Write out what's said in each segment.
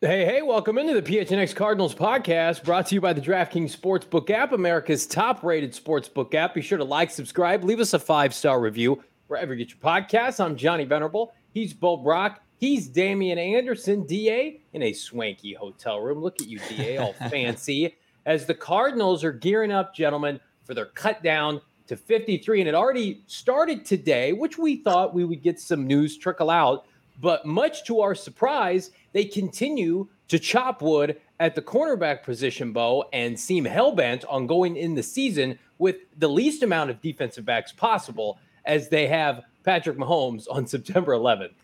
Hey, hey, welcome into the PHNX Cardinals podcast brought to you by the DraftKings Sportsbook app, America's top rated sportsbook app. Be sure to like, subscribe, leave us a five star review wherever you get your podcasts. I'm Johnny Venerable. He's Bo Brock. He's Damian Anderson, DA, in a swanky hotel room. Look at you, DA, all fancy. As the Cardinals are gearing up, gentlemen, for their cut down to 53. And it already started today, which we thought we would get some news trickle out. But much to our surprise, they continue to chop wood at the cornerback position, Bo, and seem hell bent on going in the season with the least amount of defensive backs possible as they have Patrick Mahomes on September 11th.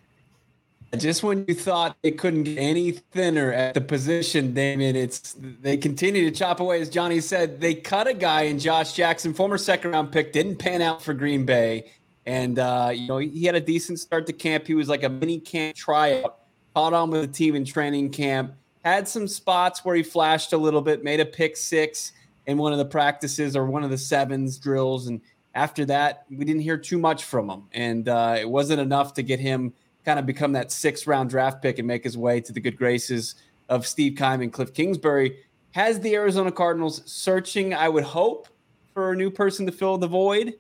Just when you thought it couldn't get any thinner at the position, Damien, it's they continue to chop away. As Johnny said, they cut a guy in Josh Jackson, former second round pick, didn't pan out for Green Bay. And uh, you know, he had a decent start to camp. He was like a mini camp tryout caught on with the team in training camp, had some spots where he flashed a little bit, made a pick six in one of the practices or one of the sevens drills. And after that, we didn't hear too much from him. And uh, it wasn't enough to get him kind of become that six round draft pick and make his way to the good graces of Steve Keim and Cliff Kingsbury. Has the Arizona Cardinals searching, I would hope, for a new person to fill the void?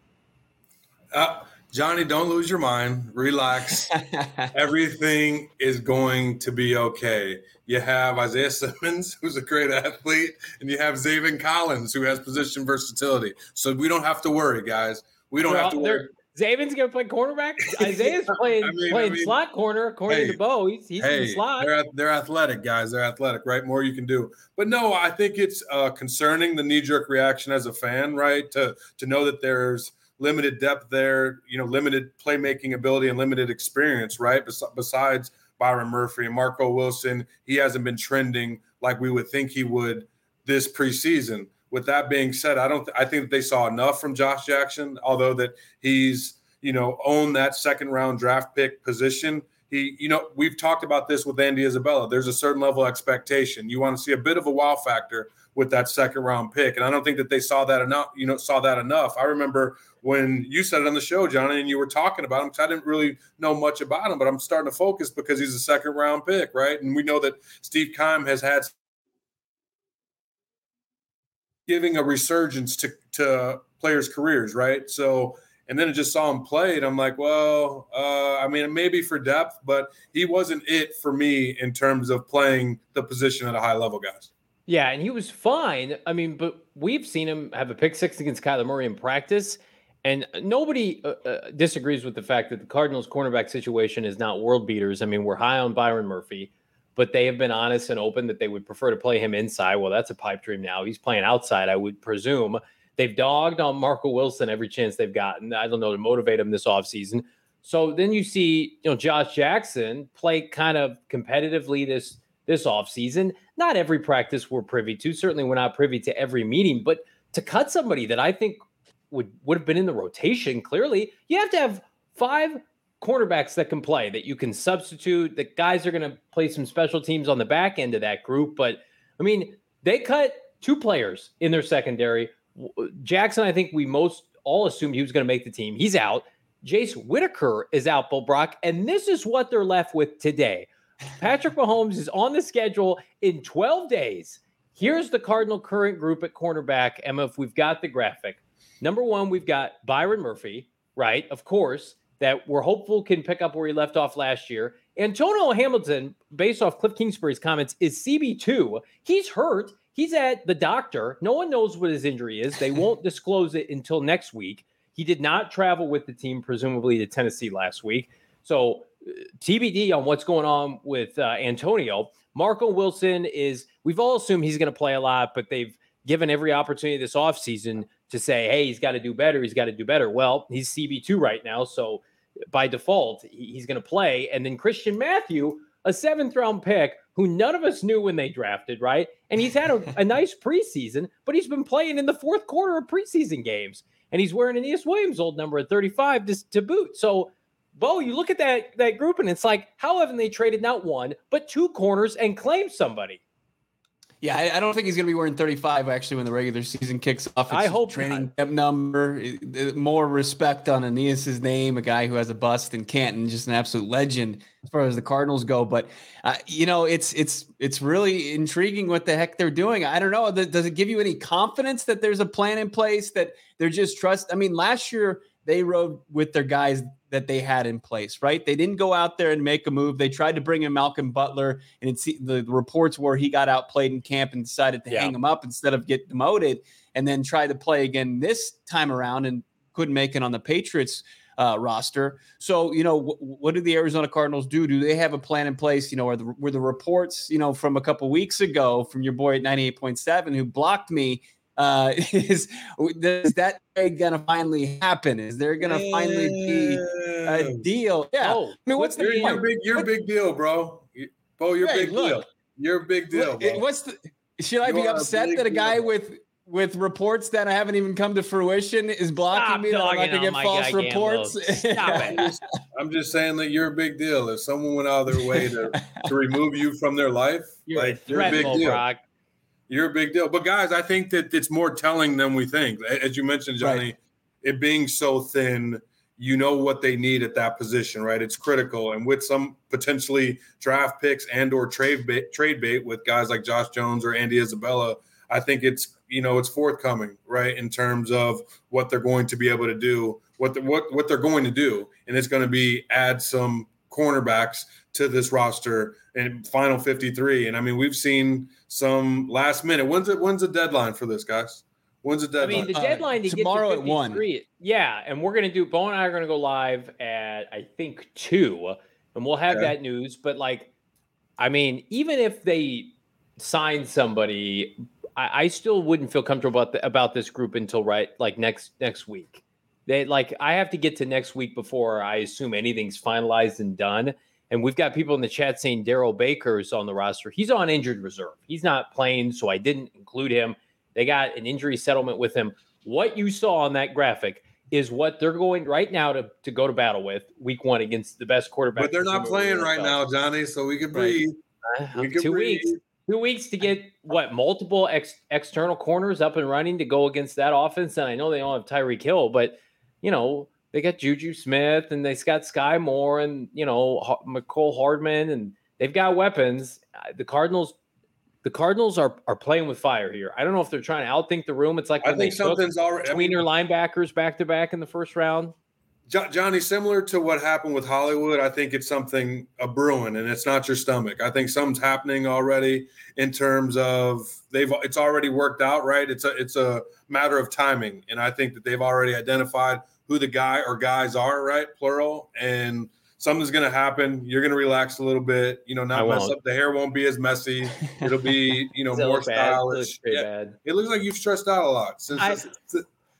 Uh, Johnny, don't lose your mind. Relax. Everything is going to be okay. You have Isaiah Simmons, who's a great athlete, and you have Zaven Collins, who has position versatility. So we don't have to worry, guys. We don't have to worry. Zaven's going to play cornerback. Isaiah's playing I mean, playing I mean, slot corner, according hey, to Bo. He's, he's hey, in the slot. They're, they're athletic, guys. They're athletic, right? More you can do. But no, I think it's uh, concerning the knee jerk reaction as a fan, right? To to know that there's – limited depth there, you know, limited playmaking ability and limited experience, right? Bes- besides Byron Murphy and Marco Wilson, he hasn't been trending like we would think he would this preseason. With that being said, I don't. Th- I think they saw enough from Josh Jackson, although that he's you know owned that second round draft pick position. He, you know, we've talked about this with Andy Isabella. There's a certain level of expectation. You want to see a bit of a wow factor with that second round pick, and I don't think that they saw that enough. You know, saw that enough. I remember when you said it on the show, Johnny, and you were talking about him because I didn't really know much about him, but I'm starting to focus because he's a second round pick, right? And we know that Steve Keim has had giving a resurgence to, to players' careers, right? So, and then I just saw him play, and I'm like, well, uh, I mean, maybe for depth, but he wasn't it for me in terms of playing the position at a high level, guys. Yeah, and he was fine. I mean, but we've seen him have a pick six against Kyler Murray in practice. And nobody uh, uh, disagrees with the fact that the Cardinals' cornerback situation is not world beaters. I mean, we're high on Byron Murphy, but they have been honest and open that they would prefer to play him inside. Well, that's a pipe dream now. He's playing outside, I would presume. They've dogged on Marco Wilson every chance they've gotten. I don't know to motivate him this offseason. So then you see, you know, Josh Jackson play kind of competitively this this offseason. Not every practice we're privy to. Certainly we're not privy to every meeting, but to cut somebody that I think would would have been in the rotation. Clearly, you have to have five cornerbacks that can play that you can substitute. That guys are going to play some special teams on the back end of that group. But I mean, they cut two players in their secondary. Jackson, I think we most all assumed he was going to make the team. He's out. Jace Whitaker is out, Bo Brock, and this is what they're left with today. Patrick Mahomes is on the schedule in 12 days Here's the Cardinal current group at cornerback. Emma, if we've got the graphic, number one, we've got Byron Murphy, right? Of course, that we're hopeful can pick up where he left off last year. Antonio Hamilton, based off Cliff Kingsbury's comments, is CB2. He's hurt. He's at the doctor. No one knows what his injury is. They won't disclose it until next week. He did not travel with the team, presumably to Tennessee last week. So TBD on what's going on with uh, Antonio. Marco Wilson is, we've all assumed he's going to play a lot, but they've given every opportunity this offseason to say, hey, he's got to do better. He's got to do better. Well, he's CB2 right now. So by default, he's going to play. And then Christian Matthew, a seventh round pick who none of us knew when they drafted, right? And he's had a, a nice preseason, but he's been playing in the fourth quarter of preseason games. And he's wearing an Aeneas Williams old number at 35 to, to boot. So, Bo, you look at that that group and it's like, how haven't they traded not one, but two corners and claimed somebody? Yeah, I, I, don't think he's going to be wearing 35 actually when the regular season kicks off. It's I hope training not. number, more respect on Aeneas's name, a guy who has a bust in Canton, just an absolute legend as far as the Cardinals go. But uh, you know, it's it's it's really intriguing what the heck they're doing. I don't know. Does it give you any confidence that there's a plan in place that they're just trust? I mean, last year they rode with their guys that they had in place, right? They didn't go out there and make a move. They tried to bring in Malcolm Butler, and it's the, reports where he got outplayed in camp and decided to yeah. hang him up instead of get demoted, and then try to play again this time around and couldn't make it on the Patriots. Uh, roster. So, you know, w- what do the Arizona Cardinals do? Do they have a plan in place? You know, are the, were the reports, you know, from a couple weeks ago from your boy at 98.7 who blocked me uh, is is that gonna finally happen? Is there gonna finally be a deal? Yeah. Oh, I mean, what's the you're, you're big? You're a big deal, bro. Bo, you're hey, big look, deal. You're a big deal. Bro. What's the? Should I you be upset a that a guy deal. with with reports that I haven't even come to fruition is blocking Stop me that I'm not to get false reports. Stop it. I'm just saying that you're a big deal. If someone went out of their way to, to remove you from their life, you're like you're a big deal. Brock. You're a big deal. But guys, I think that it's more telling than we think. As you mentioned, Johnny, right. it being so thin, you know what they need at that position, right? It's critical. And with some potentially draft picks and or trade bait, trade bait with guys like Josh Jones or Andy Isabella, I think it's you know it's forthcoming, right, in terms of what they're going to be able to do, what the, what what they're going to do, and it's going to be add some cornerbacks to this roster and final 53. And I mean, we've seen some last minute. When's it? When's the deadline for this, guys? When's the deadline? I mean, the deadline uh, to tomorrow to at one. Yeah, and we're gonna do. Bo and I are gonna go live at I think two, and we'll have okay. that news. But like, I mean, even if they sign somebody, I, I still wouldn't feel comfortable about the, about this group until right like next next week. They like I have to get to next week before I assume anything's finalized and done. And we've got people in the chat saying Daryl Baker is on the roster. He's on injured reserve. He's not playing, so I didn't include him. They got an injury settlement with him. What you saw on that graphic is what they're going right now to, to go to battle with week one against the best quarterback. But they're not playing right now, Johnny, so we can breathe. Right. Uh, we can two breathe. weeks. Two weeks to get what multiple ex- external corners up and running to go against that offense. And I know they don't have Tyreek Hill, but you know, they got Juju Smith and they got Skyy Moore and you know Mecole Hardman and they've got weapons. The Cardinals, the Cardinals are are playing with fire here. I don't know if they're trying to outthink the room. It's like I think something's already tweener I mean, linebackers back to back in the first round. Johnny, similar to what happened with Hollywood, I think it's something a brewing, and it's not your stomach. I think something's happening already in terms of they've it's already worked out, right? It's a it's a matter of timing, and I think that they've already identified who the guy or guys are, right? Plural. And something's going to happen. You're going to relax a little bit, you know, not mess up. The hair won't be as messy. It'll be, you know, more stylish. It looks, yeah. it looks like you've stressed out a lot since, I, this,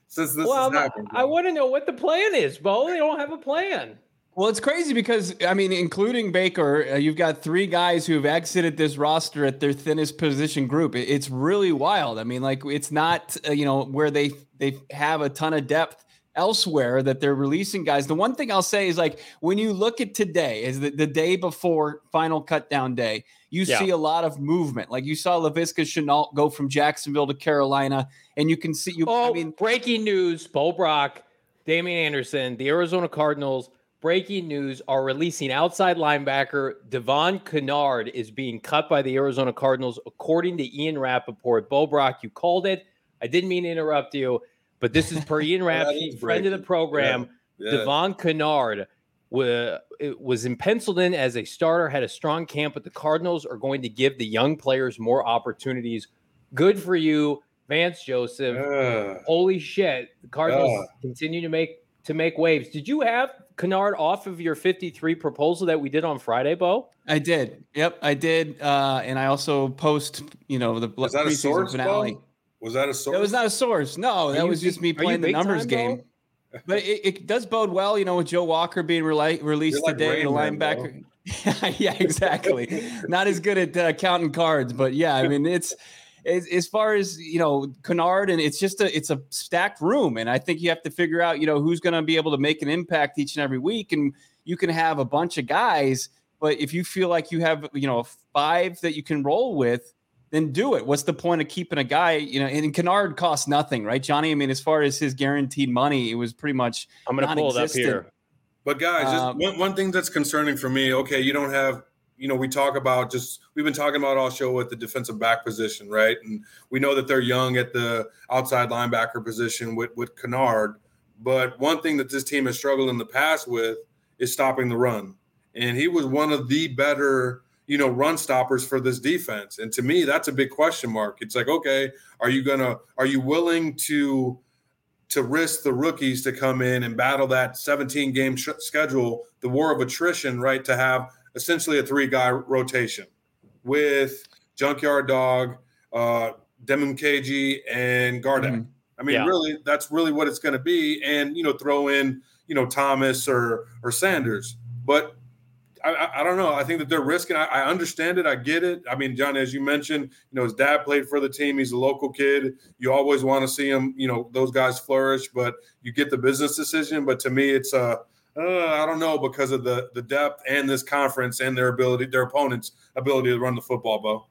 since this well, happened. I want to know what the plan is, Bo. They don't have a plan. Well, it's crazy because I mean, including Baker, uh, you've got three guys who've exited this roster at their thinnest position group. It, it's really wild. I mean, like it's not uh, you know where they they have a ton of depth elsewhere that they're releasing guys. The one thing I'll say is like when you look at today, is the, the day before final cut down day, you yeah. see a lot of movement. Like you saw Laviska Shenault go from Jacksonville to Carolina, and you can see you. Oh, I mean, breaking news: Bo Brock, Damian Anderson, the Arizona Cardinals breaking news are releasing outside linebacker Devon Kennard is being cut by the Arizona Cardinals, according to Ian Rapoport. Bo Brock, you called it. I didn't mean to interrupt you, but this is per Ian Rapoport, friend of the program. Yeah. Yeah. Devon Kennard was, was in penciled in as a starter, had a strong camp, but the Cardinals are going to give the young players more opportunities. Good for you, Vance Joseph. Uh, Holy shit. The Cardinals uh, continue to make to make waves. Did you have Kennard off of your 53 proposal that we did on Friday, Bo? I did. Yep, I did. Uh, and I also post, you know, the was that a source, finale. Bo? Was that a source? It was not a source. No, that was just me playing the numbers time, game. but it, it, does bode well, you know, with Joe Walker being released like today, the linebacker. yeah, exactly. not as good at uh, counting cards, but yeah, I mean, it's as, as far as you know, Kennard, and it's just a it's a stacked room, and I think you have to figure out you know who's going to be able to make an impact each and every week, and you can have a bunch of guys, but if you feel like you have you know five that you can roll with, then do it. What's the point of keeping a guy, you know, and Kennard costs nothing, right, Johnny? I mean, as far as his guaranteed money, it was pretty much I'm going to pull it up here. But guys, um, one, one thing that's concerning for me, okay, you don't have you know, we talk about just we've been talking about all show with the defensive back position, right? And we know that they're young at the outside linebacker position with with Kennard. But one thing that this team has struggled in the past with is stopping the run. And he was one of the better, you know, run stoppers for this defense. And to me, that's a big question mark. It's like, okay, are you gonna are you willing to to risk the rookies to come in and battle that 17 game sh- schedule, the war of attrition, right? To have essentially a three guy rotation with Junkyard Dog, uh, Dimukeje, and Gardeck. Mm-hmm. I mean, yeah. really, that's really what it's going to be. And, you know, throw in, you know, Thomas or, or Sanders. But I, I, don't know. I think that they're risking. I, I, understand it. I get it. I mean, John, as you mentioned, you know, his dad played for the team. He's a local kid. You always want to see him, you know, those guys flourish, but you get the business decision. But to me, it's a, uh, uh, I don't know because of the the depth and this conference and their ability, their opponents' ability to run the football, Bo.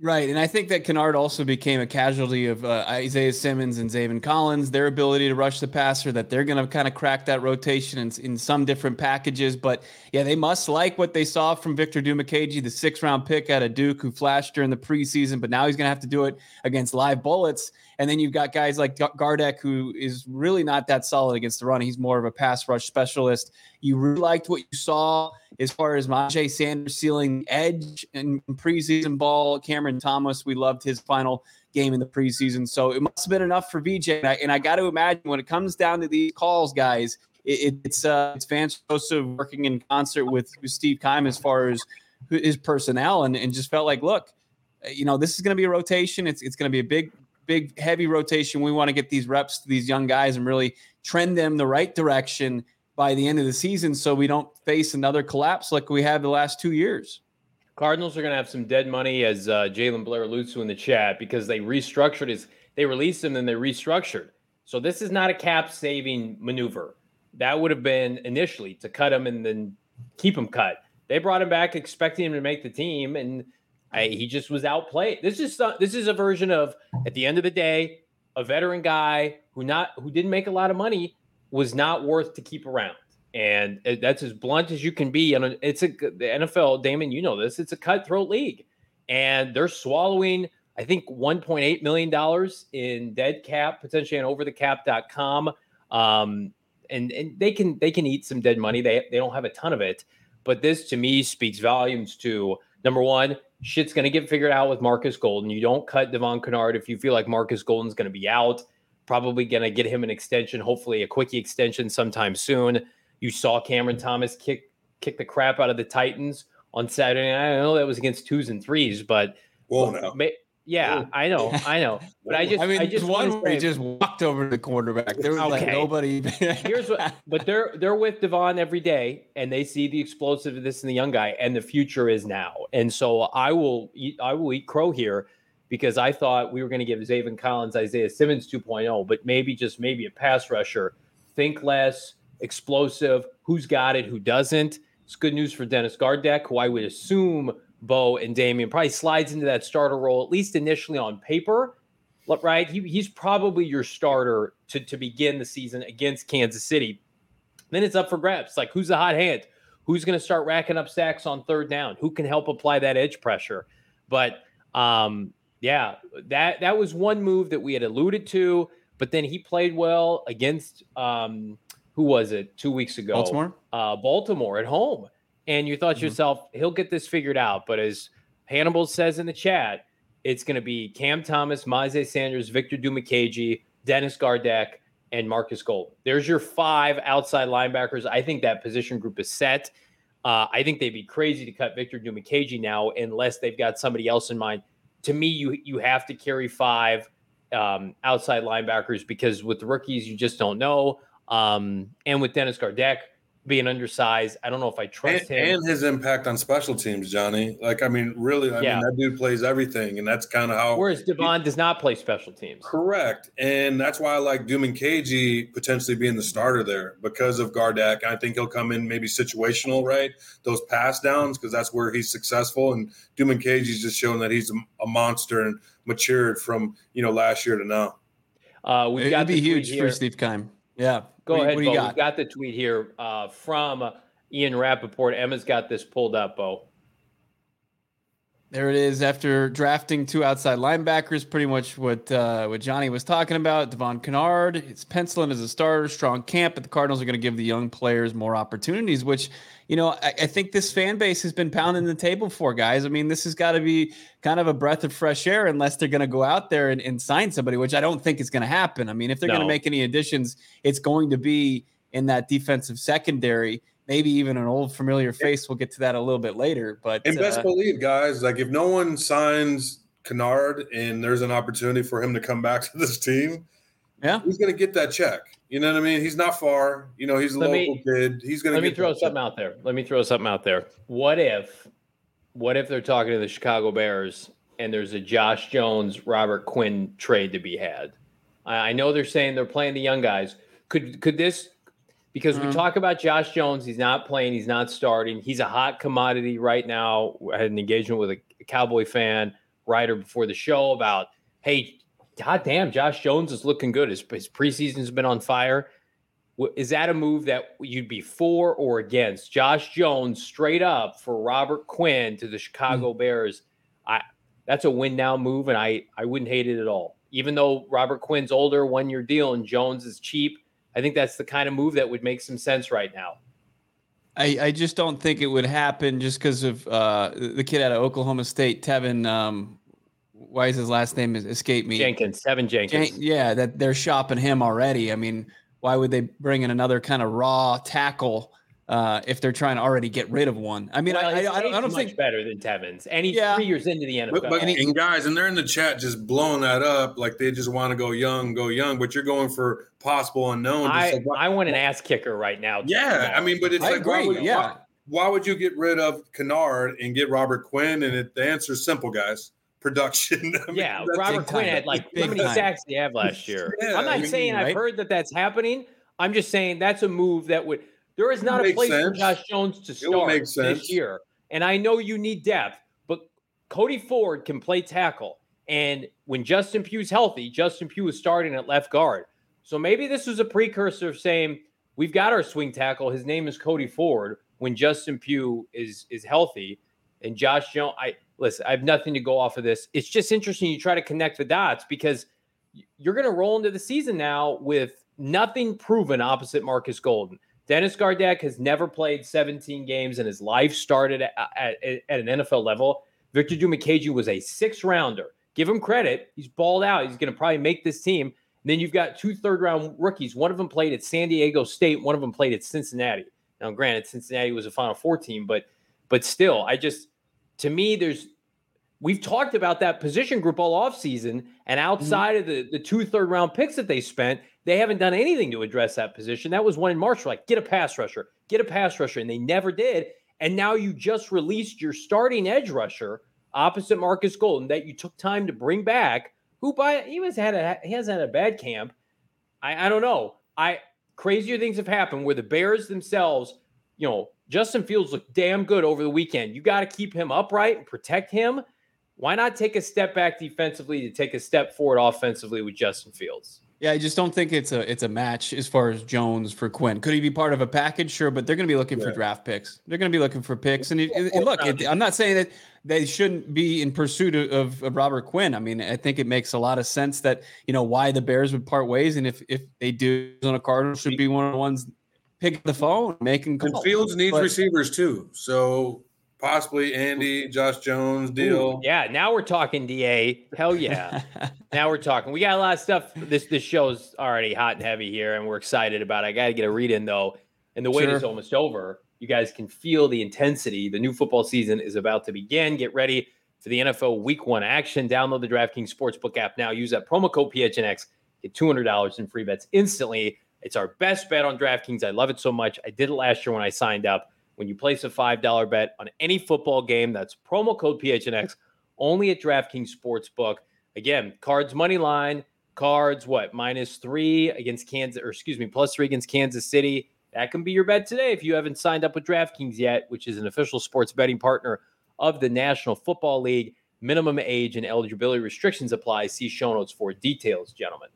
Right, and I think that Kennard also became a casualty of uh, Isaiah Simmons and Zaven Collins, their ability to rush the passer. That they're going to kind of crack that rotation in, in some different packages. But yeah, they must like what they saw from Victor Dimukeje, the six round pick out of Duke, who flashed during the preseason. But now he's going to have to do it against live bullets. And then you've got guys like Gardeck, who is really not that solid against the run. He's more of a pass rush specialist. You really liked what you saw as far as Myjai Sanders sealing edge and preseason ball. Cameron Thomas, we loved his final game in the preseason. So it must have been enough for VJ. And I, and I got to imagine when it comes down to these calls, guys, it, it's uh, it's Vance Joseph working in concert with, with Steve Keim as far as his personnel and, and just felt like, look, you know, this is going to be a rotation. It's, it's going to be a big big, heavy rotation. We want to get these reps to these young guys and really trend them the right direction by the end of the season so we don't face another collapse like we had the last two years. Cardinals are going to have some dead money, as uh, Jalen Blair alludes to in the chat, because they restructured his, they released him and they restructured. So this is not a cap saving maneuver. That would have been initially to cut him and then keep him cut. They brought him back expecting him to make the team, and I, he just was outplayed. This is this is a version of at the end of the day, a veteran guy who not who didn't make a lot of money was not worth to keep around. And that's as blunt as you can be. And it's a the NFL, Damon, you know this. It's a cutthroat league, and they're swallowing. I think 1.8 million dollars in dead cap, potentially on overthecap.com. Um, and and they can they can eat some dead money. They they don't have a ton of it, but this to me speaks volumes to number one, shit's going to get figured out with Marcus Golden. You don't cut Devon Kennard if you feel like Marcus Golden's going to be out. Probably going to get him an extension, hopefully a quickie extension sometime soon. You saw Cameron Thomas kick kick the crap out of the Titans on Saturday. I know that was against twos and threes, but well, no. Yeah, I know, I know, but I just, I mean, I just one where he just walked over the quarterback. There was okay. like nobody. Here's what, but they're they're with Devon every day, and they see the explosive of this in the young guy, and the future is now. And so I will, eat, I will eat crow here, because I thought we were going to give Zaven Collins, Isaiah Simmons 2.0, but maybe just maybe a pass rusher. Think less, explosive. Who's got it? Who doesn't? It's good news for Dennis Gardeck, who I would assume Bo and Damien probably slides into that starter role, at least initially on paper. Right? He, he's probably your starter to, to begin the season against Kansas City. Then it's up for grabs. Like who's the hot hand? Who's going to start racking up sacks on third down? Who can help apply that edge pressure? But um, yeah, that that was one move that we had alluded to. But then he played well against um, who was it two weeks ago? Baltimore. Uh, Baltimore at home, and you thought mm-hmm. yourself, he'll get this figured out. But as Hannibal says in the chat, it's going to be Cam Thomas, Myjai Sanders, Victor Dimukeje, Dennis Gardeck, and Marcus Gold. There's your five outside linebackers. I think that position group is set. Uh, I think they'd be crazy to cut Victor Dimukeje now unless they've got somebody else in mind. To me, you you have to carry five um, outside linebackers because with the rookies, you just don't know. Um, and with Dennis Gardeck, being undersized. I don't know if I trust and, him. And his impact on special teams, Johnny. Like, I mean, really, I yeah. mean, that dude plays everything, and that's kind of how. Whereas Devon he, does not play special teams. Correct, and that's why I like Dimukeje potentially being the starter there because of Gardeck. I think he'll come in maybe situational, right? Those pass downs because that's where he's successful, and Dimukeje's just showing that he's a, a, monster and matured from you know last year to now. Uh, we've It'd be huge for Steve Keim. Yeah. Go what, ahead, what Bo. Got? We got the tweet here uh, from uh, Ian Rapoport. Emma's got this pulled up, Bo. There it is. After drafting two outside linebackers, pretty much what uh, what Johnny was talking about. Devon Kennard, it's penciling as a starter, strong camp, but the Cardinals are going to give the young players more opportunities, which you know I, I, think this fan base has been pounding the table for guys. I mean, this has got to be kind of a breath of fresh air unless they're going to go out there and, and, sign somebody, which I don't think is going to happen. I mean, if they're no. going to make any additions, it's going to be in that defensive secondary maybe even an old familiar face. We'll get to that a little bit later. But and best uh, believe, guys, like if no one signs Kennard and there's an opportunity for him to come back to this team, yeah, he's going to get that check. You know what I mean? He's not far. You know, he's a let local me, kid. He's going to. Let me throw something check. out there. Let me throw something out there. What if, what if they're talking to the Chicago Bears and there's a Josh Jones, Robert Quinn trade to be had? I, I know they're saying they're playing the young guys. Could could this because mm-hmm. we talk about Josh Jones. He's not playing. He's not starting. He's a hot commodity right now. I had an engagement with a Cowboy fan writer before the show about, hey, god damn, Josh Jones is looking good. His, his preseason's been on fire. Is that a move that you'd be for or against? Josh Jones straight up for Robert Quinn to the Chicago mm-hmm. Bears. I that's a win now move, and I I wouldn't hate it at all. Even though Robert Quinn's older, one year deal, and Jones is cheap I think that's the kind of move that would make some sense right now. I, I just don't think it would happen just because of uh, the kid out of Oklahoma State, Teven. Um, why is his last name escape me? Jenkins, Teven Jenkins. Jen- yeah, that they're shopping him already. I mean, why would they bring in another kind of raw tackle uh, if they're trying to already get rid of one. I mean, well, I, I, I, don't, I don't much think better than Tevins, and he's yeah. three years into the NFL. But, but and, he, and, guys, and they're in the chat just blowing that up like they just want to go young, go young. But you're going for possible unknown. I, like, I want an ass kicker right now. Yeah, I mean, but it's like, agree. Why would, yeah. Why, why, would you get rid of Kennard and get Robert Quinn? And it, the answer is simple, guys. Production. I mean, yeah, Robert Quinn had like how many sacks did he have last year? yeah, I'm not I mean, saying right? I've heard that that's happening. I'm just saying that's a move that would there is not a place sense. for Josh Jones to start this year. And I know you need depth, but Cody Ford can play tackle. And when Justin Pugh's healthy, Justin Pugh is starting at left guard. So maybe this was a precursor of saying, we've got our swing tackle. His name is Cody Ford when Justin Pugh is is healthy. And Josh Jones, I listen, I have nothing to go off of this. It's just interesting you try to connect the dots because you're going to roll into the season now with nothing proven opposite Marcus Golden. Dennis Gardeck has never played 17 games in his life, started at, at, at an NFL level. Victor Dimukeje was a six rounder. Give him credit. He's balled out. He's going to probably make this team. And then you've got two third round rookies. One of them played at San Diego State. One of them played at Cincinnati. Now, granted, Cincinnati was a Final Four team, but but still, I just to me, there's we've talked about that position group all off season, and mm-hmm. outside mm-hmm. of the the two third round picks that they spent, they haven't done anything to address that position. That was one in March. Like, get a pass rusher, get a pass rusher, and they never did. And now you just released your starting edge rusher opposite Marcus Golden that you took time to bring back. Who by he has had a he has had a bad camp. I, I don't know. I crazier things have happened where the Bears themselves, you know, Justin Fields looked damn good over the weekend. You got to keep him upright and protect him. Why not take a step back defensively to take a step forward offensively with Justin Fields? Yeah, I just don't think it's a it's a match as far as Jones for Quinn. Could he be part of a package? Sure, but they're going to be looking yeah. for draft picks. They're going to be looking for picks. And, and look, it, I'm not saying that they shouldn't be in pursuit of, of, Robert Quinn. I mean, I think it makes a lot of sense that you know why the Bears would part ways, and if if they do on a Cardinal, should be one of the ones pick the phone, making calls. And Fields needs but, receivers too, so possibly Andy, Josh Jones deal. Ooh, yeah, now we're talking DA. Hell yeah. now we're talking. We got a lot of stuff. This this show's already hot and heavy here, and we're excited about it. I gotta get a read in though. And the wait sure. is almost over. You guys can feel the intensity. The new football season is about to begin. Get ready for the NFL week one action. Download the DraftKings Sportsbook app now. Use that promo code PHNX. Get $200 in free bets instantly. It's our best bet on DraftKings. I love it so much. I did it last year when I signed up when you place a $5 bet on any football game. That's promo code PHNX only at DraftKings Sportsbook. Again, cards money line, cards what minus three against Kansas, or excuse me, plus three against Kansas City. That can be your bet today if you haven't signed up with DraftKings yet, which is an official sports betting partner of the National Football League. Minimum age and eligibility restrictions apply. See show notes for details, gentlemen.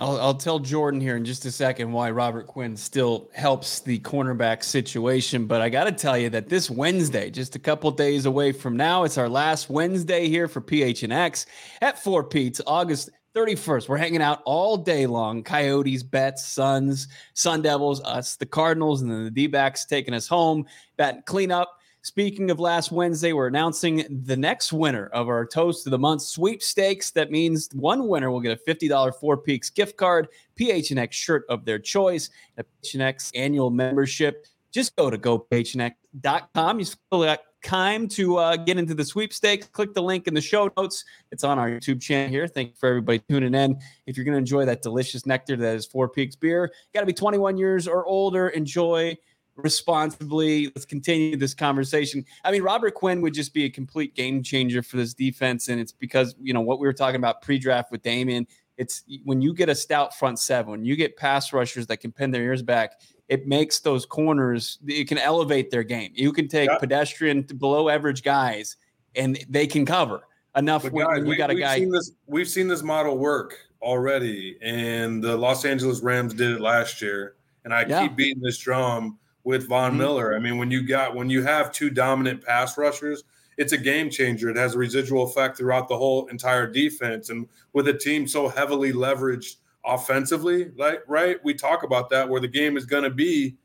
I'll, I'll, tell Jordan here in just a second why Robert Quinn still helps the cornerback situation. But I got to tell you that this Wednesday, just a couple days away from now, it's our last Wednesday here for PHNX at Four Peaks, August 31st. We're hanging out all day long. Coyotes, Bets, Suns, Sun Devils, us, the Cardinals, and then the D backs taking us home. Bat cleanup Speaking of last Wednesday, we're announcing the next winner of our Toast of the Month sweepstakes. That means one winner will get a $50 Four Peaks gift card, PHNX shirt of their choice, a PHNX annual membership. Just go to gophnx.com. You got time to uh, get into the sweepstakes. Click the link in the show notes. It's on our YouTube channel here. Thank you for everybody tuning in. If you're going to enjoy that delicious nectar that is Four Peaks beer, got to be 21 years or older. Enjoy responsibly. Let's continue this conversation. I mean, Robert Quinn would just be a complete game changer for this defense. And it's because, you know, what we were talking about pre draft with Damien, it's when you get a stout front seven, when you get pass rushers that can pin their ears back, it makes those corners, it can elevate their game. You can take yeah. pedestrian to below average guys and they can cover enough when, guys, you we, got a guy. Seen this, we've seen this model work already, and the Los Angeles Rams did it last year. And I yeah. keep beating this drum with Von mm-hmm. Miller. I mean, when you got when you have two dominant pass rushers, it's a game changer. It has a residual effect throughout the whole entire defense. And with a team so heavily leveraged offensively, like right, we talk about that where the game is going to be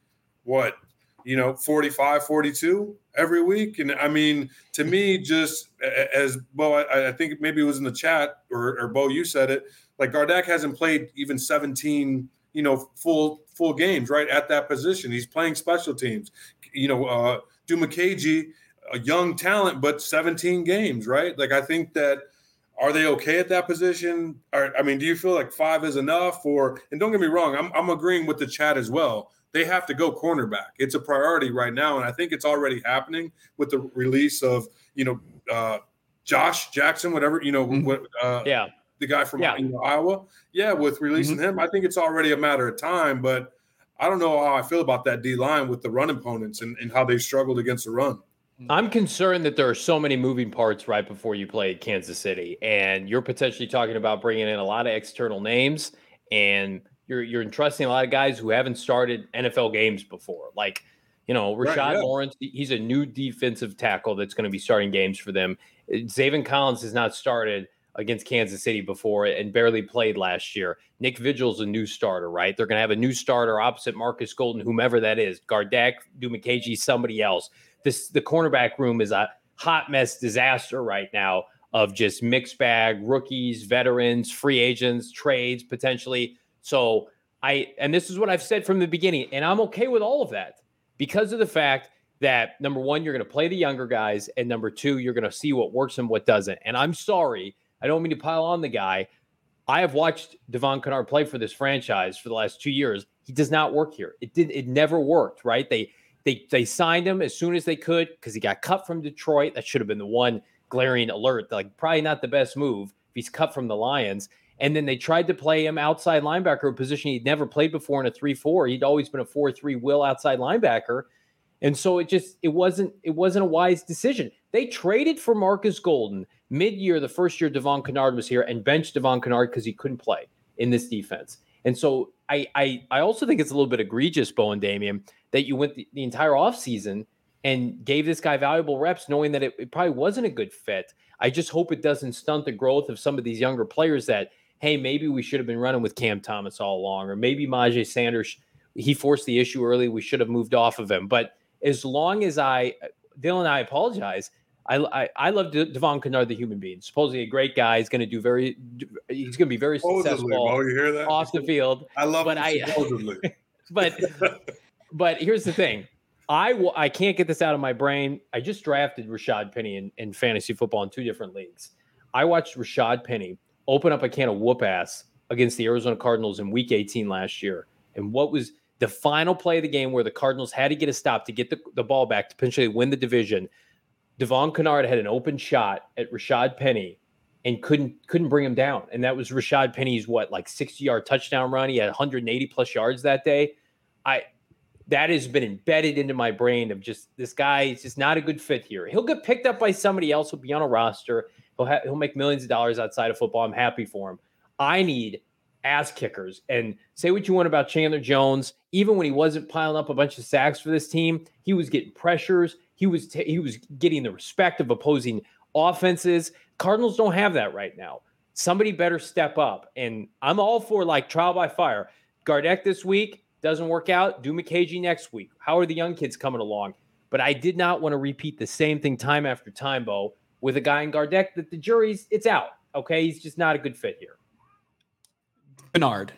what you know 45 42 every week and i mean to me just as bo i, I think maybe it was in the chat or, or bo you said it like gardeck hasn't played even 17 you know full full games right at that position. He's playing special teams. You know, uh, Dimukeje, a young talent, but 17 games, right? Like I think that are they okay at that position? Or, I mean, do you feel like five is enough? Or and don't get me wrong, I'm I'm agreeing with the chat as well. They have to go cornerback. It's a priority right now, and I think it's already happening with the release of you know uh, Josh Jackson, whatever you know. Mm-hmm. What, uh, yeah the guy from yeah. Iowa. Yeah, with releasing mm-hmm. him, I think it's already a matter of time. But I don't know how I feel about that D line with the run opponents and, and how they struggled against the run. I'm concerned that there are so many moving parts right before you play Kansas City, and you're potentially talking about bringing in a lot of external names, and you're you're entrusting a lot of guys who haven't started NFL games before, like. You know, Rashard right, yeah. Lawrence, he's a new defensive tackle that's going to be starting games for them. Zaven Collins has not started against Kansas City before and barely played last year. Nick Vigil's a new starter, right? They're going to have a new starter opposite Marcus Golden, whomever that is. Gardeck, Dimukeje, somebody else. This the cornerback room is a hot mess disaster right now of just mixed bag rookies, veterans, free agents, trades potentially. So I and this is what I've said from the beginning, and I'm okay with all of that because of the fact that number one, you're going to play the younger guys, and number two, you're going to see what works and what doesn't. And I'm sorry I don't mean to pile on the guy. I have watched Devon Kennard play for this franchise for the last two years. He does not work here. It did. It never worked. Right? They they they signed him as soon as they could because he got cut from Detroit. That should have been the one glaring alert. Like probably not the best move if he's cut from the Lions. And then they tried to play him outside linebacker, a position he'd never played before in a three-four. He'd always been a four-three will outside linebacker. And so it just it wasn't it wasn't a wise decision. They traded for Marcus Golden mid-year, the first year Devon Kennard was here, and benched Devon Kennard because he couldn't play. in this defense. And so I I, I also think it's a little bit egregious, Bo and Damien, that you went the, the entire offseason and gave this guy valuable reps, knowing that it, it probably wasn't a good fit. I just hope it doesn't stunt the growth of some of these younger players that, hey, maybe we should have been running with Cam Thomas all along, or maybe Myjai Sanders, he forced the issue early. We should have moved off of him. But as long as I, Dylan, I apologize. I, I, I love Devon Kennard, the human being. Supposedly a great guy. He's going to do very. He's going to be very supposedly, successful oh, you hear that? off the field. I love but I, supposedly. but but here's the thing. I will, I can't get this out of my brain. I just drafted Rashad Penny in, in fantasy football in two different leagues. I watched Rashad Penny open up a can of whoop ass against the Arizona Cardinals in week 18 last year. And what was the final play of the game where the Cardinals had to get a stop to get the, the ball back to potentially win the division? Devon Kennard had an open shot at Rashad Penny and couldn't couldn't bring him down. And that was Rashad Penny's what like 60 yard touchdown run. He had 180 plus yards that day. I that has been embedded into my brain of just this guy is just not a good fit here. He'll get picked up by somebody else. He'll be on a roster. He'll ha- he'll make millions of dollars outside of football. I'm happy for him. I need ass kickers. And say what you want about Chandler Jones, even when he wasn't piling up a bunch of sacks for this team, he was getting pressures. He was t- he was getting the respect of opposing offenses. Cardinals don't have that right now. Somebody better step up. And I'm all for like trial by fire. Gardeck this week doesn't work out. Dimukeje next week. How are the young kids coming along? But I did not want to repeat the same thing time after time, Bo, with a guy in Gardeck that the jury's it's out. Okay, he's just not a good fit here. Kennard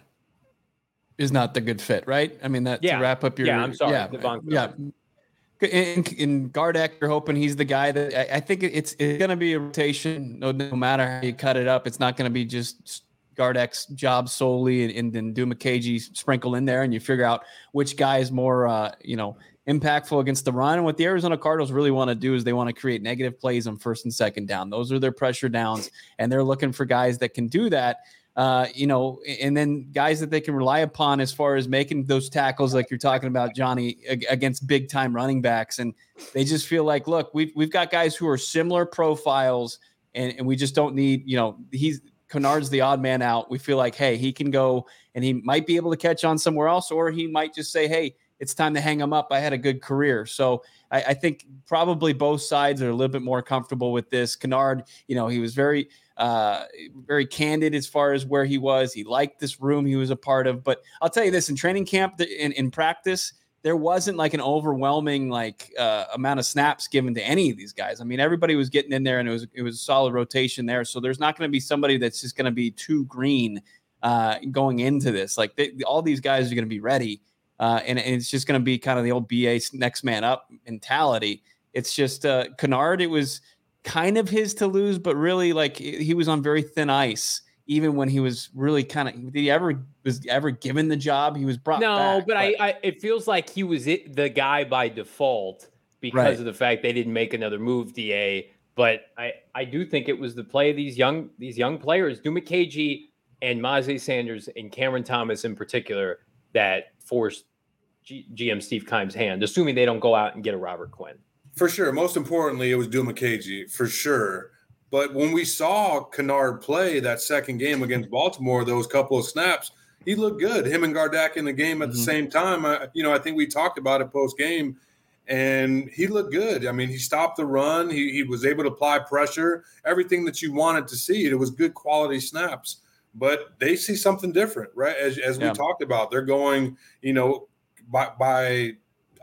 is not the good fit, right? I mean, that yeah. to wrap up your yeah. I'm sorry, yeah, yeah. In, in Gardeck, you're hoping he's the guy that I, I think it's it's going to be a rotation. No, no matter how you cut it up, it's not going to be just Gardeck's job solely, and, and then Dimukeje sprinkle in there, and you figure out which guy is more, uh, you know, impactful against the run. And what the Arizona Cardinals really want to do is they want to create negative plays on first and second down. Those are their pressure downs, and they're looking for guys that can do that. Uh, you know, and then guys that they can rely upon as far as making those tackles, like you're talking about, Johnny, against big time running backs. And they just feel like, look, we've we've got guys who are similar profiles, and, and we just don't need, you know, he's Kennard's the odd man out. We feel like, hey, he can go and he might be able to catch on somewhere else, or he might just say, hey, it's time to hang him up. I had a good career. So I, I, think probably both sides are a little bit more comfortable with this. Kennard, you know, he was very, uh, very candid as far as where he was. He liked this room he was a part of. But I'll tell you this: in training camp, in, in practice, there wasn't like an overwhelming like uh, amount of snaps given to any of these guys. I mean, everybody was getting in there, and it was it was a solid rotation there. So there's not going to be somebody that's just going to be too green uh, going into this. Like they, all these guys are going to be ready. Uh, and, and, it's just going to be kind of the old BA next man up mentality. It's just uh, Kennard. It was kind of his to lose, but really like he was on very thin ice. Even when he was really kind of, did he ever was ever given the job? He was brought. No, back, but, but, I, I, it feels like he was it, the guy by default because right. of the fact they didn't make another move. Da, but I, I do think it was the play of these young, these young players, Dimukeje and Myjai Sanders and Cameron Thomas in particular, that forced G- GM Steve Keim's hand, assuming they don't go out and get a Robert Quinn. For sure. Most importantly, it was Duma Dimukeje, for sure. But when we saw Kennard play that second game against Baltimore, those couple of snaps, he looked good. Him and Gardeck in the game at mm-hmm. the same time. I, you know, I think we talked about it post game, and he looked good. I mean, he stopped the run. He, he was able to apply pressure. Everything that you wanted to see. It was good quality snaps. But they see something different, right? As, as yeah. we talked about, they're going, you know, by, by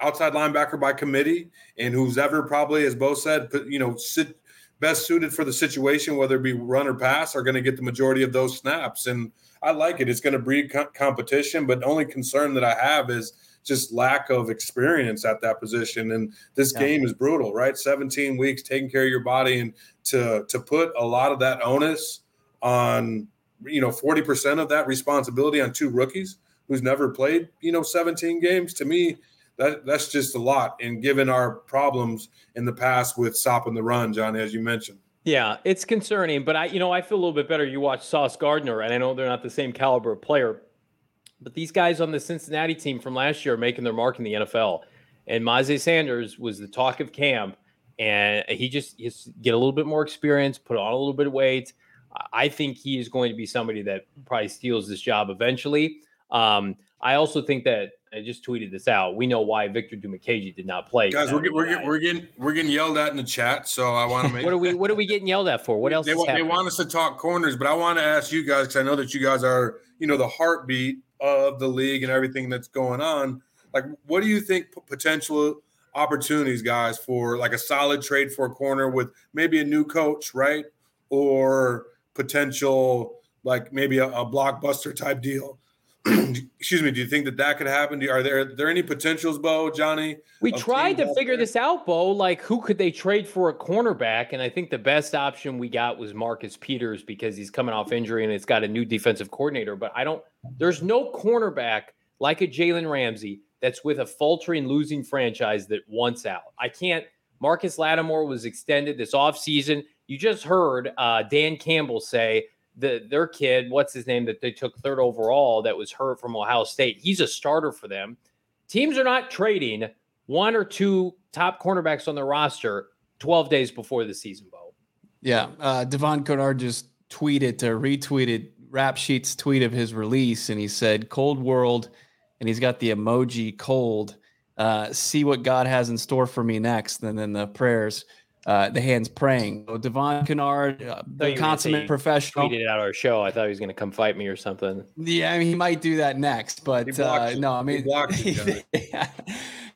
outside linebacker by committee, and who's ever probably, as Bo said, put, you know, sit best suited for the situation, whether it be run or pass, are going to get the majority of those snaps. And I like it. It's going to breed co- competition, but the only concern that I have is just lack of experience at that position. And this yeah. game is brutal, right? 17 weeks taking care of your body, and to to put a lot of that onus on, you know, 40% of that responsibility on two rookies who's never played, you know, 17 games, to me, that that's just a lot. And given our problems in the past with stopping the run, Johnny, as you mentioned. Yeah, it's concerning, but I, you know, I feel a little bit better. You watch Sauce Gardner, and I know they're not the same caliber of player, but these guys on the Cincinnati team from last year are making their mark in the NFL. And Myjai Sanders was the talk of camp, and he just, just get a little bit more experience, put on a little bit of weight. I think he is going to be somebody that probably steals this job eventually. Um, I also think that I just tweeted this out. We know why Victor Dimukeje did not play. Guys, we're, get, we're, get, we're getting we're getting yelled at in the chat, so I want to make. what are we What are we getting yelled at for? What else? They, they want us to talk corners, but I want to ask you guys because I know that you guys are you know the heartbeat of the league and everything that's going on. Like, what do you think potential opportunities, guys, for like a solid trade for a corner with maybe a new coach, right, or potential like maybe a, a blockbuster type deal? excuse me, do you think that that could happen? Do, are there are there any potentials, Bo, Johnny? We tried to figure this out, Bo. Like, who could they trade for a cornerback? And I think the best option we got was Marcus Peters because he's coming off injury and it's got a new defensive coordinator. But I don't. There's no cornerback like a Jalen Ramsey that's with a faltering, losing franchise that wants out. I can't. Marcus Lattimore was extended this offseason. You just heard uh, Dan Campbell say the their kid, what's his name that they took third overall that was hurt from Ohio State. He's a starter for them. Teams are not trading one or two top cornerbacks on the roster 12 days before the season, Bo. Yeah. Uh, Devon Kennard just tweeted retweeted Rap Sheet's tweet of his release, and he said, Cold World, and he's got the emoji cold. Uh, see what God has in store for me next. And then the prayers uh, the hands praying. So Devon Kennard, uh, the consummate professional. Tweeted out our show. I thought he was going to come fight me or something. Yeah, I mean, he might do that next, but uh, no, I mean, yeah.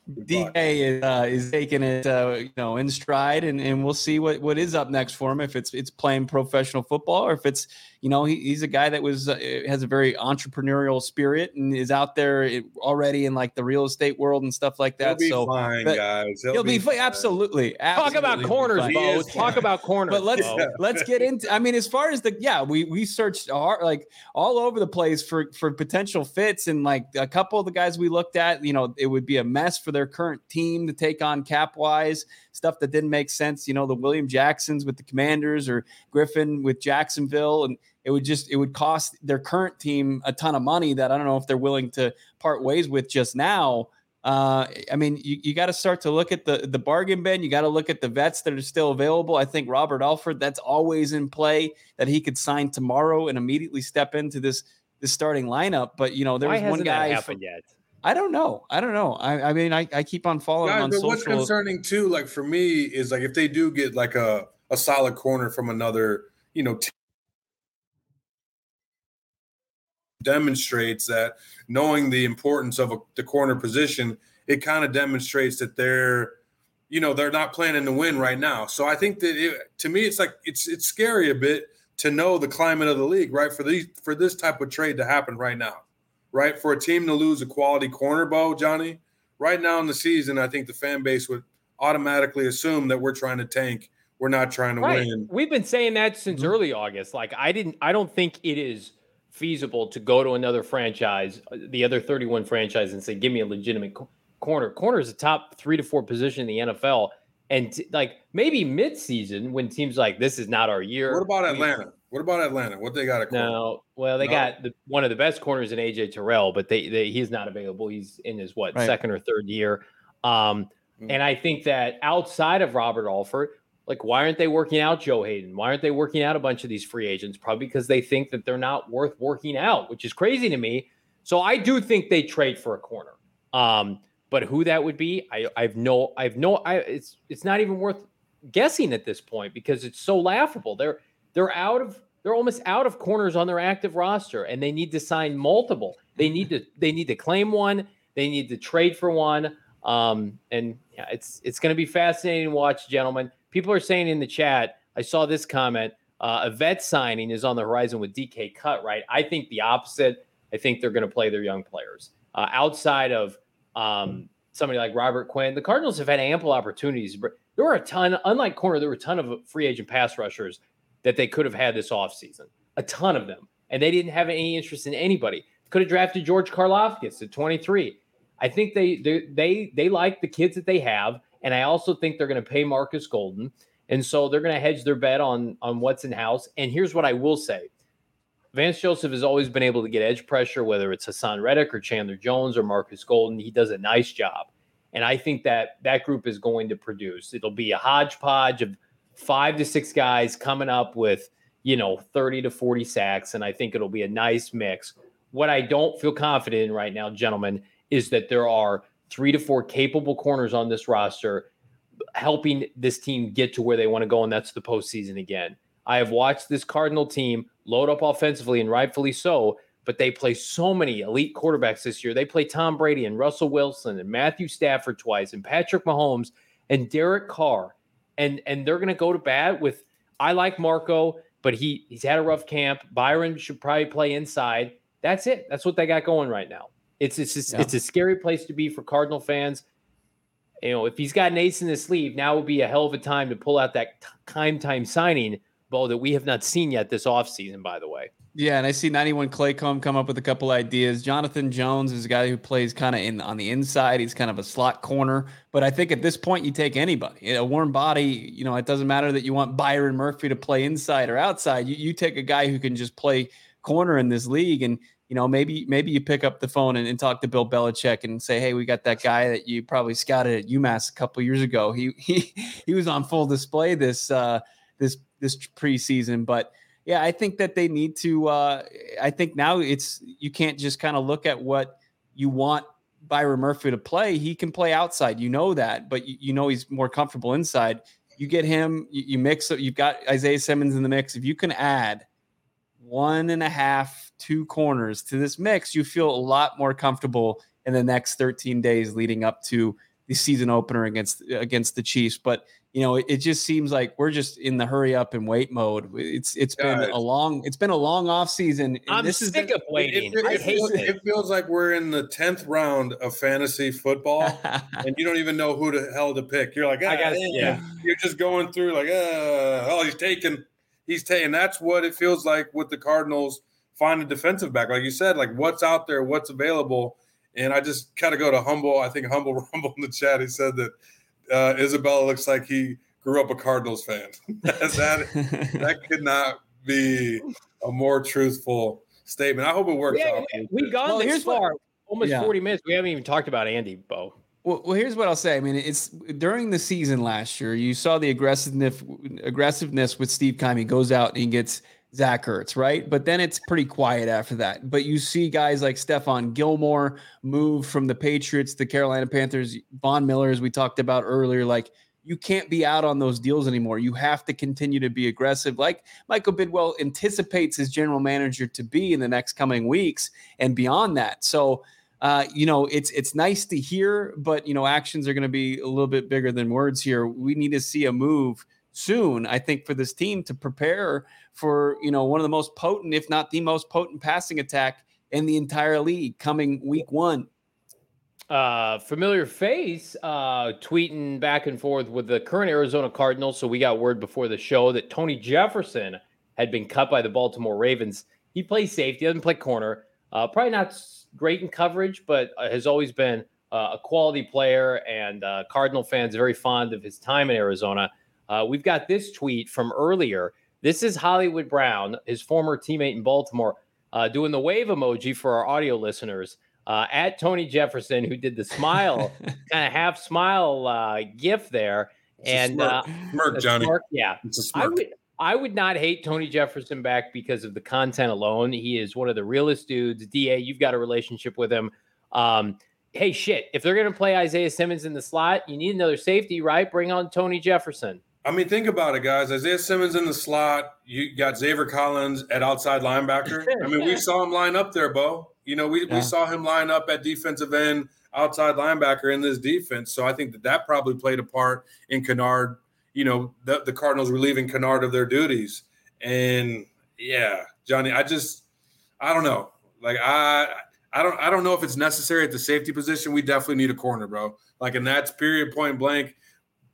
DK is, uh, is taking it, uh, you know, in stride, and, and we'll see what, what is up next for him. If it's it's playing professional football, or if it's you know he, he's a guy that was uh, has a very entrepreneurial spirit and is out there already in like the real estate world and stuff like that. He'll so fine, guys. He'll, he'll be, be absolutely, absolutely. Talk about corners, Bo. Talk about corners. But let's let's get into. I mean, as far as the yeah, we we searched hard, like all over the place for for potential fits, and like a couple of the guys we looked at, you know, it would be a mess for their current team to take on cap wise stuff that didn't make sense. You know, the William Jacksons with the Commanders or Griffin with Jacksonville, and it would just it would cost their current team a ton of money that I don't know if they're willing to part ways with just now. Uh, I mean, you, you got to start to look at the the bargain bin. You got to look at the vets that are still available. I think Robert Alford, that's always in play that he could sign tomorrow and immediately step into this this starting lineup. But you know, there's one guy. happened yet? I don't know. I don't know. I, I mean, I, I keep on following Guys, on but social. What's concerning too, like for me, is like if they do get like a a solid corner from another, you know, t- demonstrates that knowing the importance of a, the corner position, it kind of demonstrates that they're, you know, they're not planning to win right now. So I think that it, to me, it's like it's it's scary a bit to know the climate of the league, right? For these for this type of trade to happen right now right? For a team to lose a quality corner, Bo, Johnny, right now in the season, I think the fan base would automatically assume that we're trying to tank. We're not trying to right. win. We've been saying that since mm-hmm. early August. Like I didn't I don't think it is feasible to go to another franchise, the other 31 franchise and say give me a legitimate co- corner. Corner is a top 3 to 4 position in the NFL and t- like maybe mid-season when teams like this is not our year. What about Atlanta? What about Atlanta? What they got? A no, well, they no? got the, one of the best corners in AJ Terrell, but they, they he's not available. He's in his what right. second or third year. Um, mm-hmm. and I think that outside of Robert Alford, like why aren't they working out Joe Haden? Why aren't they working out a bunch of these free agents? Probably because they think that they're not worth working out, which is crazy to me. So I do think they trade for a corner. Um, but who that would be, I, I have no, I have no, I it's it's not even worth guessing at this point because it's so laughable. They're they're out of they're almost out of corners on their active roster and they need to sign multiple. They need to they need to claim one, they need to trade for one. Um, and yeah, it's it's going to be fascinating to watch, gentlemen. People are saying in the chat, I saw this comment, uh, a vet signing is on the horizon with DK cut, right? I think the opposite. I think they're going to play their young players. Uh, outside of um, somebody like Robert Quinn, the Cardinals have had ample opportunities. There were a ton, unlike corner, there were a ton of free agent pass rushers that they could have had this offseason. A ton of them. And they didn't have any interest in anybody. Could have drafted George Karlaftis at 23. I think they they they, they like the kids that they have. And I also think they're going to pay Marcus Golden. And so they're going to hedge their bet on on what's in house. And here's what I will say. Vance Joseph has always been able to get edge pressure, whether it's Haason Reddick or Chandler Jones or Marcus Golden. He does a nice job. And I think that that group is going to produce. It'll be a hodgepodge of five to six guys coming up with you know, 30 to 40 sacks. And I think it'll be a nice mix. What I don't feel confident in right now, gentlemen, is that there are three to four capable corners on this roster helping this team get to where they want to go, and that's the postseason again. I have watched this Cardinal team load up offensively, and rightfully so, but they play so many elite quarterbacks this year. They play Tom Brady and Russell Wilson and Matthew Stafford twice and Patrick Mahomes and Derek Carr. And and they're gonna go to bat with I like Marco, but he he's had a rough camp. Byron should probably play inside. That's it. That's what they got going right now. It's it's just, yeah. it's a scary place to be for Cardinal fans. You know, if he's got an ace in his sleeve, now would be a hell of a time to pull out that time time signing, Bo, that we have not seen yet this offseason, by the way. Yeah, and I see 91 Claycomb come up with a couple ideas. Jonathan Jones is a guy who plays kind of in on the inside. He's kind of a slot corner, but I think at this point you take anybody. A warm body, you know, it doesn't matter that you want Byron Murphy to play inside or outside. You, you take a guy who can just play corner in this league and you know, maybe maybe you pick up the phone and, and, talk to Bill Belichick and say, "Hey, we got that guy that you probably scouted at UMass a couple years ago. He he he was on full display this uh, this this preseason." But yeah, I think that they need to. Uh, I think now it's you can't just kind of look at what you want Byron Murphy to play. He can play outside, you know that, but you, you know he's more comfortable inside. You get him, you, you mix. You've got Isaiah Simmons in the mix. If you can add one and a half, two corners to this mix, you feel a lot more comfortable in the next 13 days leading up to the season opener against against the Chiefs. But you know, it, it just seems like we're just in the hurry up and wait mode. It's it's been a long it's been a long off season. I'm this sick is, of waiting. It, it, I hate it. it feels like we're in the tenth round of fantasy football, and you don't even know who the hell to pick. You're like, ah, I got yeah. You're just going through like, uh, oh, he's taking he's taking. That's what it feels like with the Cardinals. Find a defensive back, like you said, like what's out there, what's available. And I just kind of go to humble. I think humble rumble in the chat. He said that uh, Isabella looks like he grew up a Cardinals fan. that that could not be a more truthful statement. I hope it works yeah, out. We've gone well, this far, what, almost yeah. 40 minutes. We haven't even talked about Andy, Bo. Well, well, here's what I'll say. I mean, it's during the season last year, you saw the aggressiveness aggressiveness with Steve Keim. He goes out and gets Zach Ertz, right? But then it's pretty quiet after that. But you see guys like Stephon Gilmore move from the Patriots to the Carolina Panthers, Von Miller, as we talked about earlier. Like you can't be out on those deals anymore. You have to continue to be aggressive, like Michael Bidwill anticipates his general manager to be in the next coming weeks and beyond that. So uh, you know, it's it's nice to hear, but you know, actions are going to be a little bit bigger than words here. We need to see a move soon, I think, for this team to prepare for you know one of the most potent, if not the most potent, passing attack in the entire league coming week one. Uh, familiar face uh, tweeting back and forth with the current Arizona Cardinals. So we got word before the show that Tony Jefferson had been cut by the Baltimore Ravens. He plays safety, doesn't play corner. Uh, probably not great in coverage, but uh, has always been uh, a quality player. And uh, Cardinal fans very fond of his time in Arizona. Uh, we've got this tweet from earlier. This is Hollywood Brown, his former teammate in Baltimore, uh, doing the wave emoji for our audio listeners. at Tony Jefferson, who did the smile, kind of half smile gif there, it's and smirk, smirk Johnny. Smirk, yeah, I would I would not hate Tony Jefferson back because of the content alone. He is one of the realest dudes. Da, you've got a relationship with him. Um, hey, shit, if they're going to play Isaiah Simmons in the slot, you need another safety, right? Bring on Tony Jefferson. I mean, think about it, guys. Isaiah Simmons in the slot. You got Zaven Collins at outside linebacker. I mean, we saw him line up there, Bo. You know, we, yeah. we saw him line up at defensive end, outside linebacker in this defense. So I think that that probably played a part in Kennard you know, the, the Cardinals relieving Kennard of their duties. And yeah, Johnny, I just, I don't know. Like I, I don't, I don't know if it's necessary at the safety position. We definitely need a corner, bro. Like, and that's period point blank.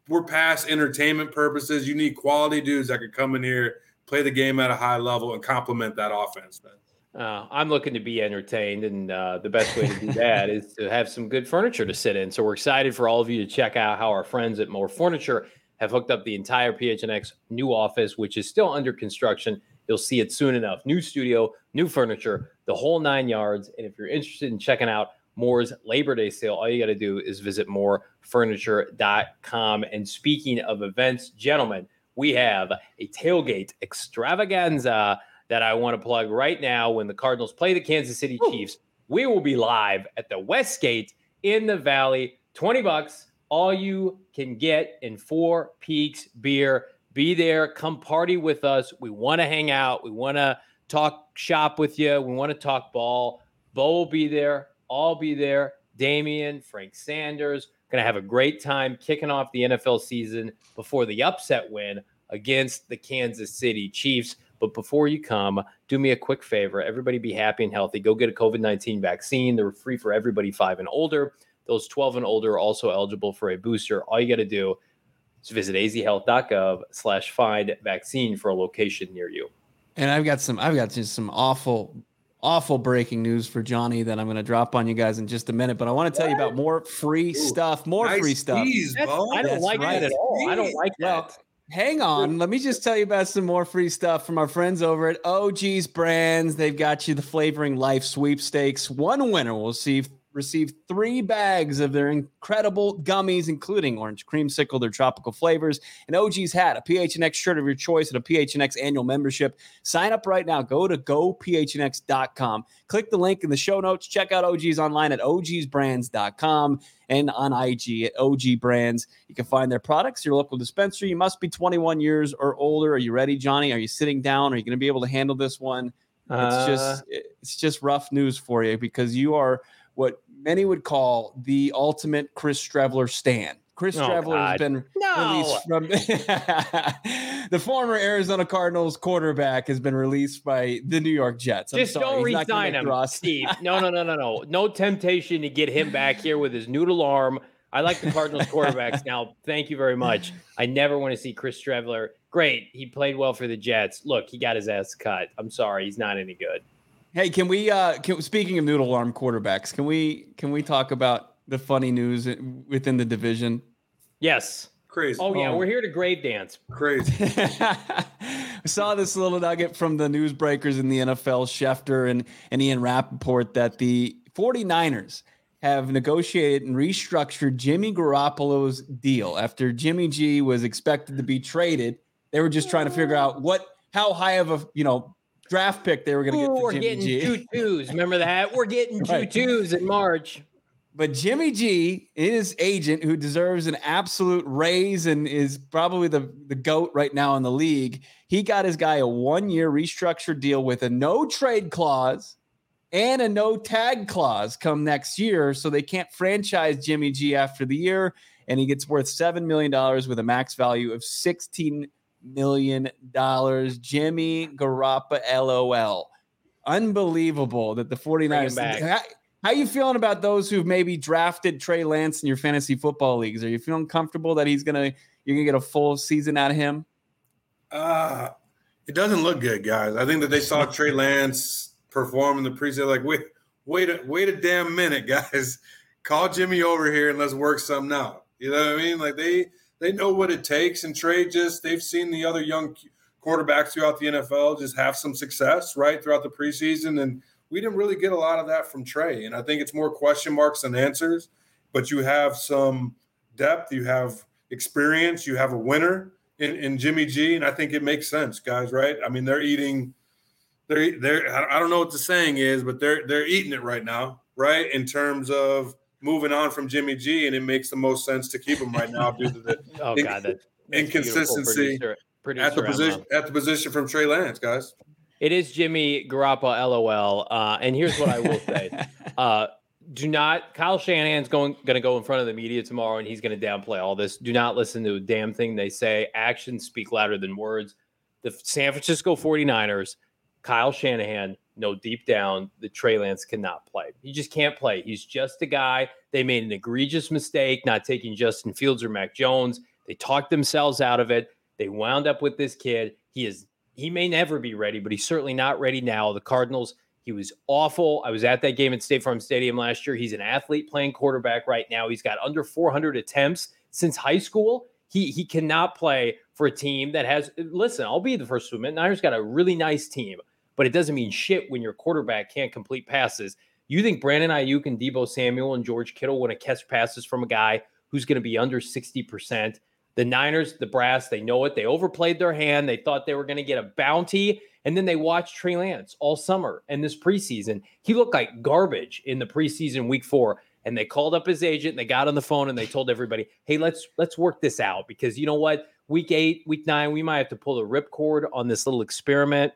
We're past entertainment purposes. You need quality dudes that could come in here, play the game at a high level, and complement that offense, man. Uh, I'm looking to be entertained, and uh, the best way to do that is to have some good furniture to sit in. So we're excited for all of you to check out how our friends at Mor Furniture have hooked up the entire PHNX new office, which is still under construction. You'll see it soon enough. New studio, new furniture, the whole nine yards. And if you're interested in checking out Moore's Labor Day sale, all you got to do is visit morfurniture.com. And speaking of events, gentlemen, we have a tailgate extravaganza that I want to plug right now when the Cardinals play the Kansas City Chiefs. We will be live at the Westgate in the Valley. 20 bucks, all you can get in Four Peaks beer. Be there, come party with us. We want to hang out. We want to talk shop with you. We want to talk ball. Bo will be there. I'll be there. Damian, Frank Sanders, going to have a great time kicking off the NFL season before the upset win against the Kansas City Chiefs. But before you come, do me a quick favor. Everybody be happy and healthy. Go get a COVID 19 vaccine. They're free for everybody five and older. Those 12 and older are also eligible for a booster. All you got to do is visit azhealth.gov slash find vaccine for a location near you. And I've got some, I've got just some awful, awful breaking news for Johnny that I'm going to drop on you guys in just a minute. But I want to tell you about more free Ooh, stuff, more nice free stuff. Tease, I don't That's like right. that at all. I don't like well, that. Hang on. Let me just tell you about some more free stuff from our friends over at OG's Brands. They've got you the Flavoring Life sweepstakes. One winner will receive receive three bags of their incredible gummies, including orange creamsicle, their tropical flavors, an OG's hat, a PHNX shirt of your choice, and a PHNX annual membership. Sign up right now. Go to gophnx.com. Click the link in the show notes. Check out OG's online at ogsbrands.com and on IG at OG Brands. You can find their products, your local dispensary. You must be 21 years or older. Are you ready, Johnny? Are you sitting down? Are you going to be able to handle this one? It's uh, just it's just rough news for you because you are what many would call the ultimate Chris Streveler stand. Chris oh, Streveler God. has been no. released from the former Arizona Cardinals quarterback has been released by the New York Jets. I'm Just sorry. don't resign him, Steve. No, no, no, no, no. No temptation to get him back here with his noodle arm. I like the Cardinals quarterbacks now. Thank you very much. I never want to see Chris Streveler. Great. He played well for the Jets. Look, he got his ass cut. I'm sorry. He's not any good. Hey, can we? Uh, can, speaking of noodle arm quarterbacks, can we? Can we talk about the funny news within the division? Yes. Crazy. Oh yeah, oh. we're here to grave dance. Crazy. I saw this little nugget from the newsbreakers in the NFL, Schefter and, and Ian Rapoport, that the 49ers have negotiated and restructured Jimmy Garoppolo's deal after Jimmy G was expected to be traded. They were just trying to figure out what how high of a you know draft pick they were going to get. we're Jimmy getting G. two twos. Remember that? We're getting two right. twos in March. But Jimmy G, his agent, who deserves an absolute raise and is probably the, the GOAT right now in the league, he got his guy a one year restructured deal with a no trade clause and a no tag clause come next year. So they can't franchise Jimmy G after the year. And he gets worth $7 million with a max value of $16 million. Jimmy Garoppolo, LOL. Unbelievable that the 49ers. How you feeling about those who've maybe drafted Trey Lance in your fantasy football leagues? Are you feeling comfortable that he's gonna you're gonna get a full season out of him? Uh it doesn't look good, guys. I think that they saw Trey Lance perform in the preseason. Like, wait, wait, a, wait a damn minute, guys. Call Jimmy over here and let's work something out. You know what I mean? Like they they know what it takes, and Trey just they've seen the other young quarterbacks throughout the NFL just have some success right throughout the preseason and we didn't really get a lot of that from Trey. And I think it's more question marks than answers, but you have some depth, you have experience, you have a winner in, in Jimmy G. And I think it makes sense, guys, right? I mean, they're eating, they're, they're, I don't know what the saying is, but they're, they're eating it right now, right? In terms of moving on from Jimmy G. And it makes the most sense to keep him right now due to the oh, God, that, inconsistency producer, producer at the position, at the position from Trey Lance, guys. It is Jimmy Garoppolo, LOL. Uh, and here's what I will say: uh, Do not. Kyle Shanahan's going going to go in front of the media tomorrow, and he's going to downplay all this. Do not listen to a damn thing they say. Actions speak louder than words. The San Francisco 49ers, Kyle Shanahan, know deep down that Trey Lance cannot play. He just can't play. He's just a guy. They made an egregious mistake not taking Justin Fields or Mac Jones. They talked themselves out of it. They wound up with this kid. He is he may never be ready, but he's certainly not ready now. The Cardinals, he was awful. I was at that game at State Farm Stadium last year. He's an athlete playing quarterback right now. He's got under 400 attempts since high school. He he cannot play for a team that has. Listen, I'll be the first to admit, Niners got a really nice team, but it doesn't mean shit when your quarterback can't complete passes. You think Brandon Aiyuk and Deebo Samuel and George Kittle want to catch passes from a guy who's going to be under 60%? The Niners, the brass, they know it. They overplayed their hand. They thought they were going to get a bounty. And then they watched Trey Lance all summer and this preseason. He looked like garbage in the preseason week four. And they called up his agent and they got on the phone and they told everybody, hey, let's let's work this out because you know what? Week eight, week nine, we might have to pull the ripcord on this little experiment.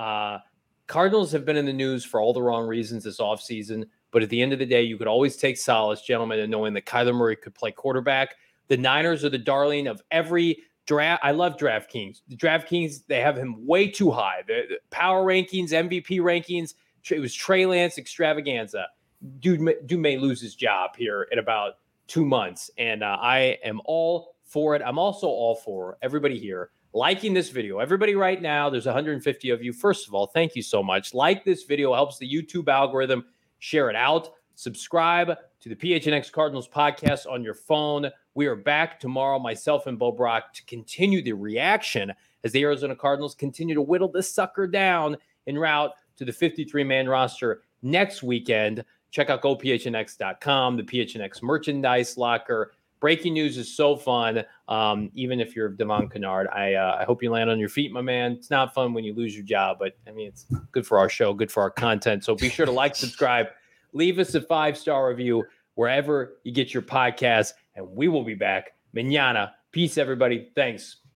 Uh, Cardinals have been in the news for all the wrong reasons this offseason. But at the end of the day, you could always take solace, gentlemen, in knowing that Kyler Murray could play quarterback. The Niners are the darling of every draft. I love DraftKings. The DraftKings, they have him way too high. The, power rankings, MVP rankings, it was Trey Lance extravaganza. Dude, dude may lose his job here in about two months. And uh, I am all for it. I'm also all for everybody here liking this video. Everybody right now, there's 150 of you. First of all, thank you so much. Like this video helps the YouTube algorithm. Share it out. Subscribe to the PHNX Cardinals podcast on your phone. We are back tomorrow, myself and Bo Brock, to continue the reaction as the Arizona Cardinals continue to whittle this sucker down en route to the 53 man roster next weekend. Check out gophnx.com, the PHNX merchandise locker. Breaking news is so fun. Um, even if you're Devon Kennard, I uh, I hope you land on your feet, my man. It's not fun when you lose your job, but I mean it's good for our show, good for our content. So be sure to like, subscribe, leave us a five star review wherever you get your podcast, and we will be back. Manana. Peace, everybody. Thanks.